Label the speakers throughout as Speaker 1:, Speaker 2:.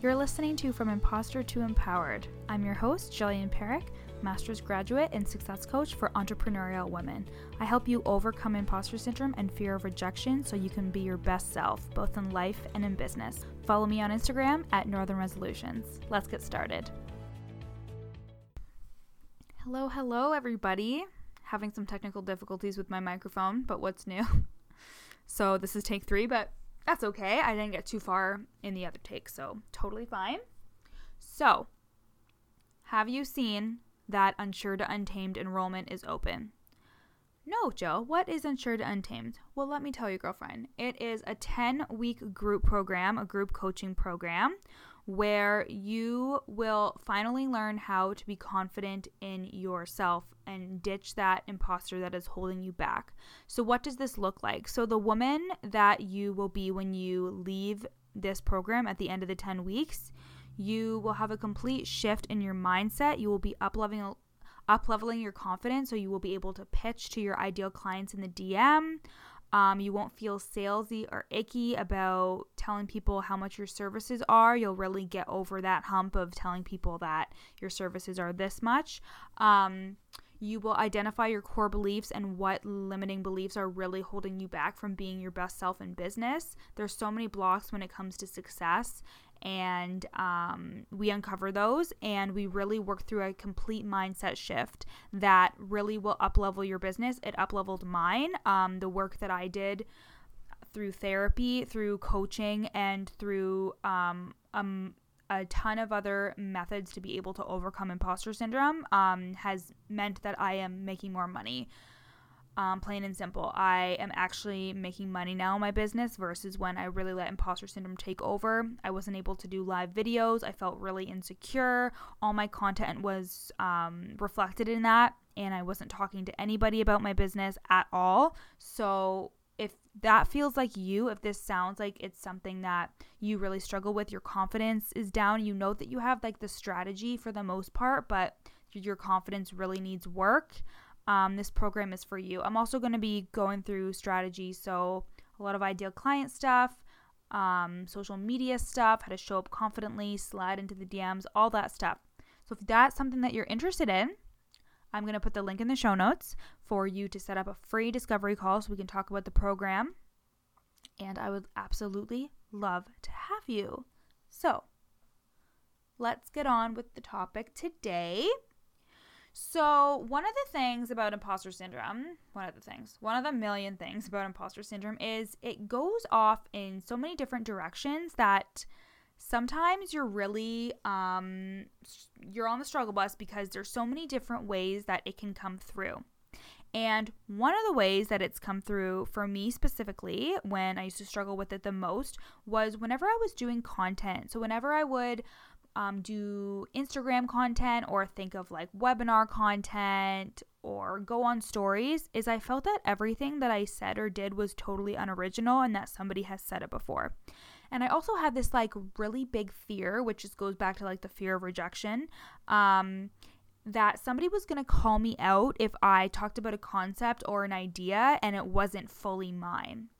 Speaker 1: You're listening to From Imposter to Empowered. I'm your host, Jillian Perrick, master's graduate and success coach for entrepreneurial women. I help you overcome imposter syndrome and fear of rejection so you can be your best self, both in life and in business. Follow me on Instagram at Northern Resolutions. Let's get started. Hello, hello, everybody. Having some technical difficulties with my microphone, but what's new? so, this is take three, but that's okay. I didn't get too far in the other take, so totally fine. So, have you seen that Unsure to Untamed enrollment is open? No, Joe. What is Unsure to Untamed? Well, let me tell you, girlfriend. It is a 10 week group program, a group coaching program where you will finally learn how to be confident in yourself and ditch that imposter that is holding you back. So, what does this look like? So, the woman that you will be when you leave this program at the end of the 10 weeks, you will have a complete shift in your mindset. You will be up leveling up leveling your confidence so you will be able to pitch to your ideal clients in the DM. Um, you won't feel salesy or icky about telling people how much your services are. You'll really get over that hump of telling people that your services are this much. Um, you will identify your core beliefs and what limiting beliefs are really holding you back from being your best self in business. There's so many blocks when it comes to success, and um, we uncover those and we really work through a complete mindset shift that really will uplevel your business. It upleveled mine um, the work that i did through therapy through coaching and through um, um, a ton of other methods to be able to overcome imposter syndrome um, has meant that i am making more money um, plain and simple. I am actually making money now in my business versus when I really let imposter syndrome take over. I wasn't able to do live videos. I felt really insecure. All my content was um, reflected in that, and I wasn't talking to anybody about my business at all. So, if that feels like you, if this sounds like it's something that you really struggle with, your confidence is down, you know that you have like the strategy for the most part, but your confidence really needs work um, this program is for you. I'm also going to be going through strategy, so a lot of ideal client stuff, um, social media stuff, how to show up confidently, slide into the DMs, all that stuff. So if that's something that you're interested in, I'm going to put the link in the show notes for you to set up a free discovery call so we can talk about the program. And I would absolutely love to have you. So, let's get on with the topic today. So, one of the things about imposter syndrome, one of the things, one of the million things about imposter syndrome is it goes off in so many different directions that sometimes you're really um you're on the struggle bus because there's so many different ways that it can come through. And one of the ways that it's come through for me specifically when I used to struggle with it the most was whenever I was doing content. So, whenever I would um, do Instagram content or think of like webinar content or go on stories is I felt that everything that I said or did was totally unoriginal and that somebody has said it before. And I also had this like really big fear, which just goes back to like the fear of rejection. Um, that somebody was to call me out if I talked about a concept or an idea and it wasn't fully mine.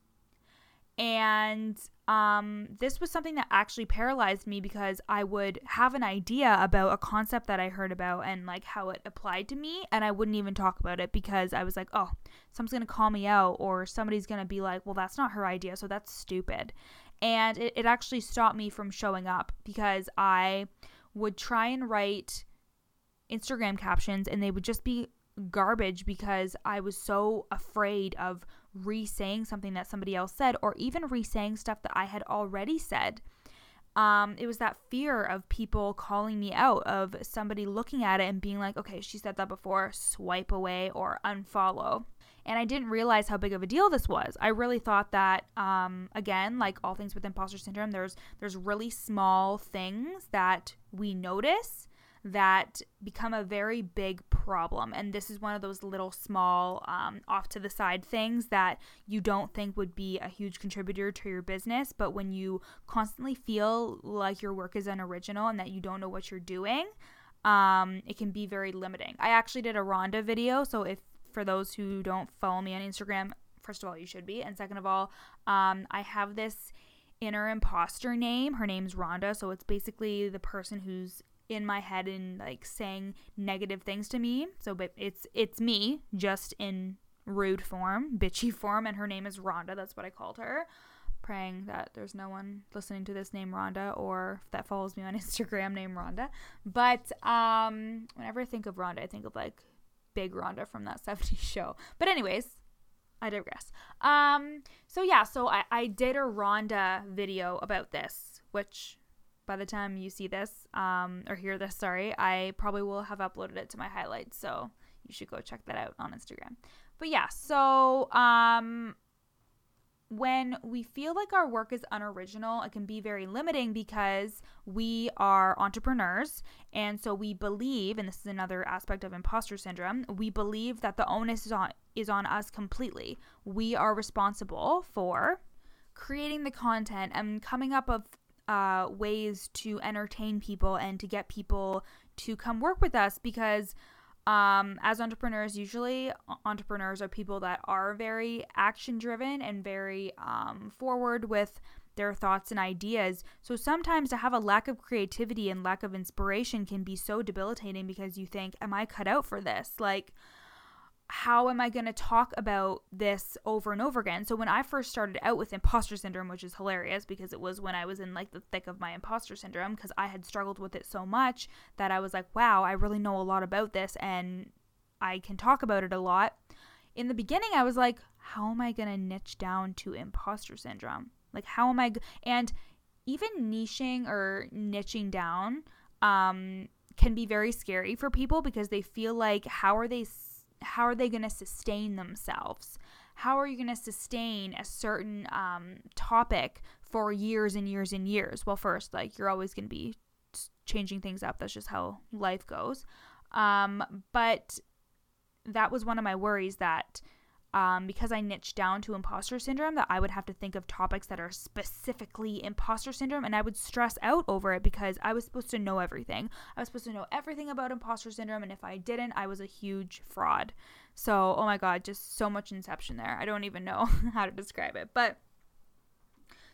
Speaker 1: And um, this was something that actually paralyzed me because I would have an idea about a concept that I heard about and like how it applied to me, and I wouldn't even talk about it because I was like, oh, someone's gonna call me out, or somebody's gonna be like, well, that's not her idea, so that's stupid. And it, it actually stopped me from showing up because I would try and write Instagram captions and they would just be garbage because I was so afraid of re saying something that somebody else said or even re saying stuff that I had already said. Um, it was that fear of people calling me out, of somebody looking at it and being like, okay, she said that before, swipe away or unfollow. And I didn't realize how big of a deal this was. I really thought that, um, again, like all things with imposter syndrome, there's there's really small things that we notice that become a very big problem. And this is one of those little small, um, off to the side things that you don't think would be a huge contributor to your business. But when you constantly feel like your work is unoriginal and that you don't know what you're doing, um, it can be very limiting. I actually did a Rhonda video. So if for those who don't follow me on Instagram, first of all, you should be. And second of all, um, I have this inner imposter name. Her name's Rhonda, so it's basically the person who's in my head and like saying negative things to me. So but it's it's me just in rude form, bitchy form and her name is Rhonda. That's what I called her. Praying that there's no one listening to this name Rhonda or that follows me on Instagram named Rhonda. But um whenever I think of Rhonda, I think of like big Rhonda from that 70s show. But anyways, I digress. Um, so yeah, so I, I did a Rhonda video about this, which by the time you see this, um, or hear this, sorry, I probably will have uploaded it to my highlights. So you should go check that out on Instagram. But yeah, so um, when we feel like our work is unoriginal, it can be very limiting because we are entrepreneurs. And so we believe, and this is another aspect of imposter syndrome, we believe that the onus is on, is on us completely. We are responsible for creating the content and coming up of uh, ways to entertain people and to get people to come work with us because um, as entrepreneurs, usually entrepreneurs are people that are very action driven and very um, forward with their thoughts and ideas. So sometimes to have a lack of creativity and lack of inspiration can be so debilitating because you think, Am I cut out for this? Like, how am I going to talk about this over and over again? So when I first started out with imposter syndrome, which is hilarious because it was when I was in like the thick of my imposter syndrome because I had struggled with it so much that I was like, wow, I really know a lot about this and I can talk about it a lot. In the beginning, I was like, how am I going to niche down to imposter syndrome? Like how am I g-? and even niching or niching down um can be very scary for people because they feel like how are they how are they going to sustain themselves? How are you going to sustain a certain um, topic for years and years and years? Well, first, like you're always going to be changing things up. That's just how life goes. Um, but that was one of my worries that um, because I niched down to imposter syndrome, that I would have to think of topics that are specifically imposter syndrome, and I would stress out over it because I was supposed to know everything. I was supposed to know everything about imposter syndrome, and if I didn't, I was a huge fraud. So, oh my god, just so much inception there. I don't even know how to describe it. But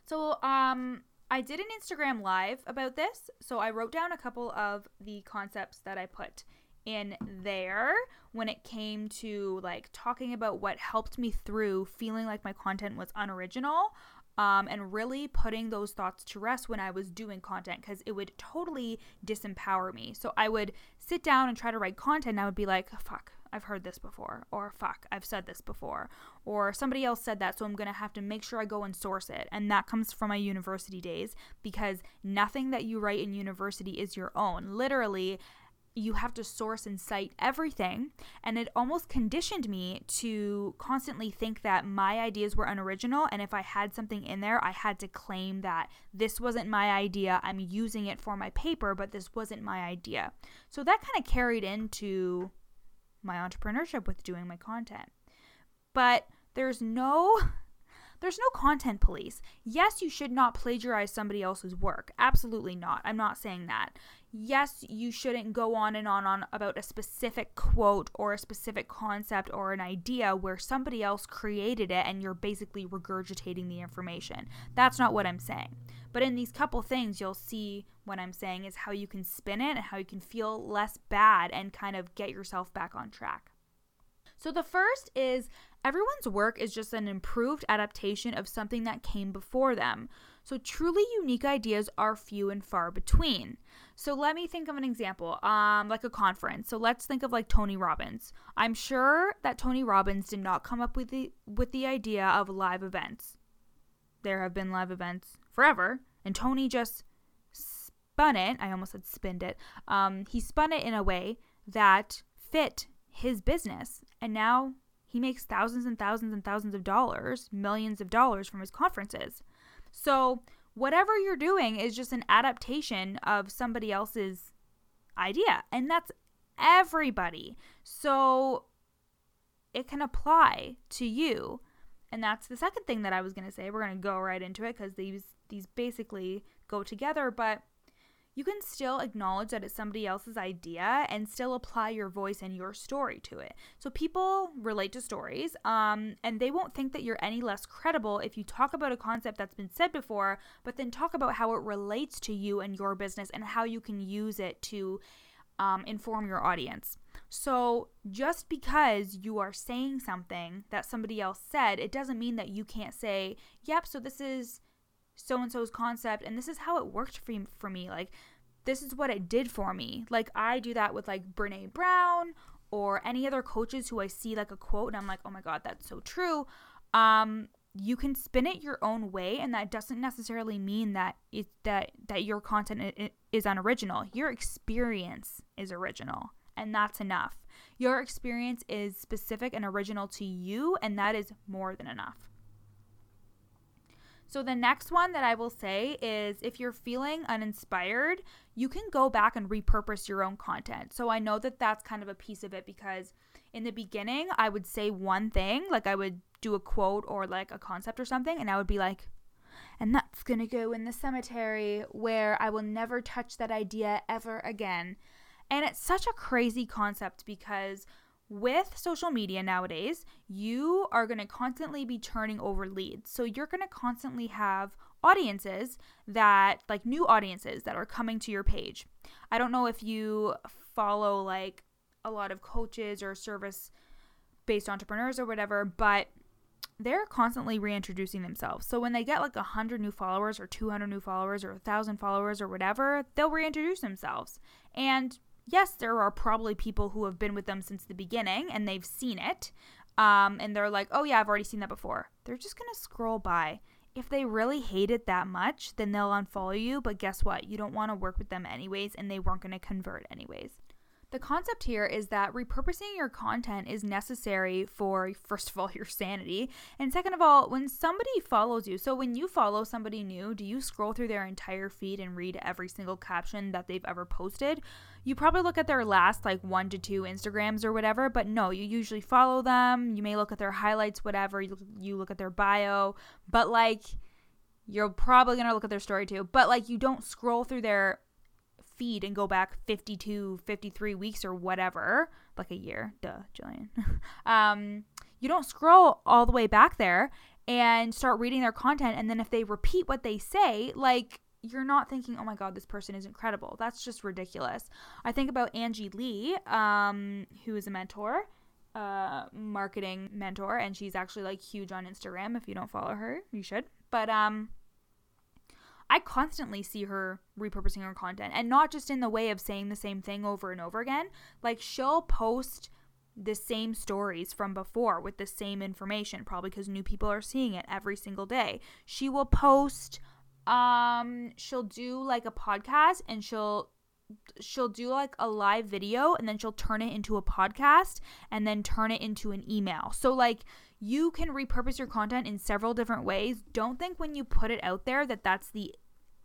Speaker 1: so, um, I did an Instagram live about this. So I wrote down a couple of the concepts that I put in there when it came to like talking about what helped me through feeling like my content was unoriginal um, and really putting those thoughts to rest when I was doing content because it would totally disempower me. So I would sit down and try to write content and I would be like, fuck, I've heard this before, or fuck, I've said this before, or somebody else said that, so I'm gonna have to make sure I go and source it. And that comes from my university days because nothing that you write in university is your own. Literally, you have to source and cite everything. And it almost conditioned me to constantly think that my ideas were unoriginal. And if I had something in there, I had to claim that this wasn't my idea. I'm using it for my paper, but this wasn't my idea. So that kind of carried into my entrepreneurship with doing my content. But there's no there's no content police. Yes, you should not plagiarize somebody else's work. Absolutely not. I'm not saying that. Yes, you shouldn't go on and on, on about a specific quote or a specific concept or an idea where somebody else created it and you're basically regurgitating the information. That's not what I'm saying. But in these couple things, you'll see what I'm saying is how you can spin it and how you can feel less bad and kind of get yourself back on track. So the first is everyone's work is just an improved adaptation of something that came before them. So truly unique ideas are few and far between. So let me think of an example, um, like a conference. So let's think of like Tony Robbins. I'm sure that Tony Robbins did not come up with the with the idea of live events. There have been live events forever, and Tony just spun it. I almost said spinned it. Um, he spun it in a way that fit his business. And now he makes thousands and thousands and thousands of dollars, millions of dollars from his conferences. So, whatever you're doing is just an adaptation of somebody else's idea. And that's everybody. So, it can apply to you. And that's the second thing that I was going to say. We're going to go right into it cuz these these basically go together, but you can still acknowledge that it's somebody else's idea and still apply your voice and your story to it. So people relate to stories, um, and they won't think that you're any less credible if you talk about a concept that's been said before, but then talk about how it relates to you and your business and how you can use it to um, inform your audience. So just because you are saying something that somebody else said, it doesn't mean that you can't say, "Yep, so this is." So and so's concept and this is how it worked for, for me like this is what it did for me. Like i do that with like brene brown or any other coaches who i see like a quote and i'm like oh my god that's so true. Um you can spin it your own way and that doesn't necessarily mean that it that that your content is unoriginal. Your experience is original and that's enough. Your experience is specific and original to you and that is more than enough so, the next one that I will say is if you're feeling uninspired, you can go back and repurpose your own content. So, I know that that's kind of a piece of it because in the beginning, I would say one thing, like I would do a quote or like a concept or something, and I would be like, and that's gonna go in the cemetery where I will never touch that idea ever again. And it's such a crazy concept because with social media nowadays, you are going to constantly be turning over leads. So you're going to constantly have audiences that, like new audiences that are coming to your page. I don't know if you follow like a lot of coaches or service based entrepreneurs or whatever, but they're constantly reintroducing themselves. So when they get like 100 new followers or 200 new followers or 1,000 followers or whatever, they'll reintroduce themselves. And yes, there are probably people who have been with them since the beginning and they've seen it. Um, and they're like, oh, yeah, I've already seen that before. They're just going to scroll by. If they really hate it that much, then they'll unfollow you. But guess what? You don't want to work with them anyways, and they weren't going to convert anyways. The concept here is that repurposing your content is necessary for, first of all, your sanity. And second of all, when somebody follows you, so when you follow somebody new, do you scroll through their entire feed and read every single caption that they've ever posted? You probably look at their last like one to two Instagrams or whatever, but no, you usually follow them. You may look at their highlights, whatever. You, look at their bio, but like, you're probably going to look at their story too, but like, you don't scroll through their feed and go back 52, 53 weeks or whatever, like a year, duh, Jillian. um, you don't scroll all the way back there and start reading their content. And then if they repeat what they say, like, you're not thinking, oh my God, this person is incredible. That's just ridiculous. I think about Angie Lee, um, who is a mentor, uh, marketing mentor, and she's actually like huge on Instagram. If you don't follow her, you should. But, um, I constantly see her repurposing her content and not just in the way of saying the same thing over and over again. Like she'll post the same stories from before with the same information, probably because new people are seeing it every single day. She will post um she'll do like a podcast and she'll she'll do like a live video and then she'll turn it into a podcast and then turn it into an email. So like you can repurpose your content in several different ways. Don't think when you put it out there that that's the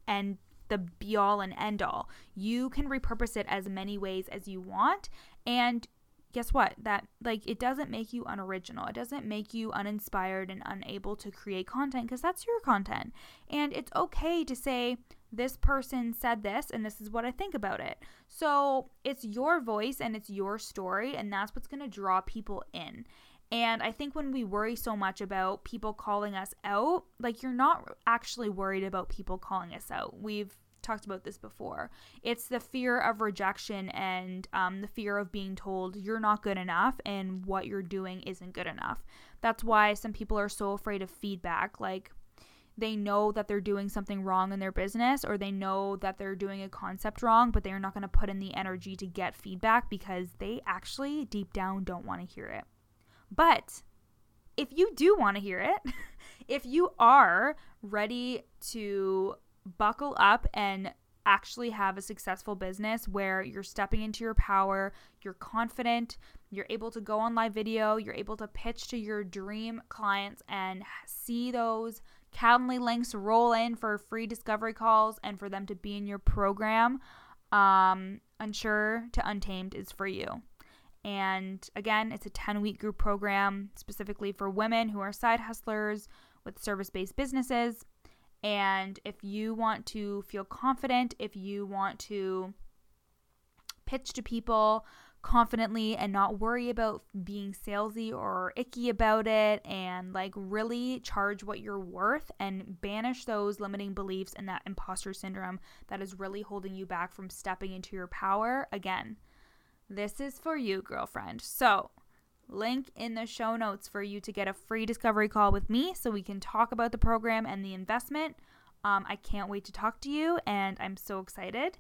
Speaker 1: end the be all and end all. You can repurpose it as many ways as you want and guess what? That like it doesn't make you unoriginal. It doesn't make you uninspired and unable to create content because that's your content. And it's okay to say this person said this and this is what I think about it. So, it's your voice and it's your story and that's what's going to draw people in. And I think when we worry so much about people calling us out, like you're not actually worried about people calling us out. We've talked about this before. It's the fear of rejection and um, the fear of being told you're not good enough and what you're doing isn't good enough. That's why some people are so afraid of feedback. Like, they know that they're doing something wrong in their business or they know that they're doing a concept wrong, but they're not going to put in the energy to get feedback because they actually deep down don't want to hear it. But if you do want to hear it, if you are ready to buckle up and actually have a successful business where you're stepping into your power, you're confident, you're able to go on live video, you're able to pitch to your dream clients and see those Calendly links roll in for free discovery calls and for them to be in your program. Um, Unsure to Untamed is for you. And again, it's a 10 week group program specifically for women who are side hustlers with service based businesses. And if you want to feel confident, if you want to pitch to people confidently and not worry about being salesy or icky about it and like really charge what you're worth and banish those limiting beliefs and that imposter syndrome that is really holding you back from stepping into your power again. This is for you, girlfriend. So, link in the show notes for you to get a free discovery call with me so we can talk about the program and the investment. Um, I can't wait to talk to you, and I'm so excited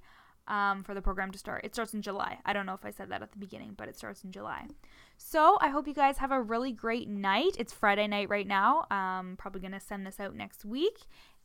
Speaker 1: um, for the program to start. It starts in July. I don't know if I said that at the beginning, but it starts in July. So I hope you guys have a really great night. It's Friday night right now. Um, probably gonna send this out next week,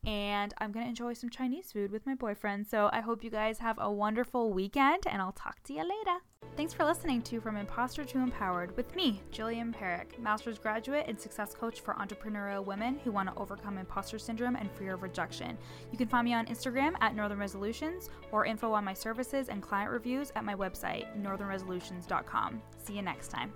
Speaker 1: and I'm gonna enjoy some Chinese food with my boyfriend. So I hope you guys have a wonderful weekend, and I'll talk to you later. Thanks for listening to From Imposter to Empowered with me, Jillian Perrick, master's graduate and success coach for entrepreneurial women who want to overcome imposter syndrome and fear of rejection. You can find me on Instagram at Northern Resolutions or info on my services and client reviews at my website, northernresolutions.com. See you next time.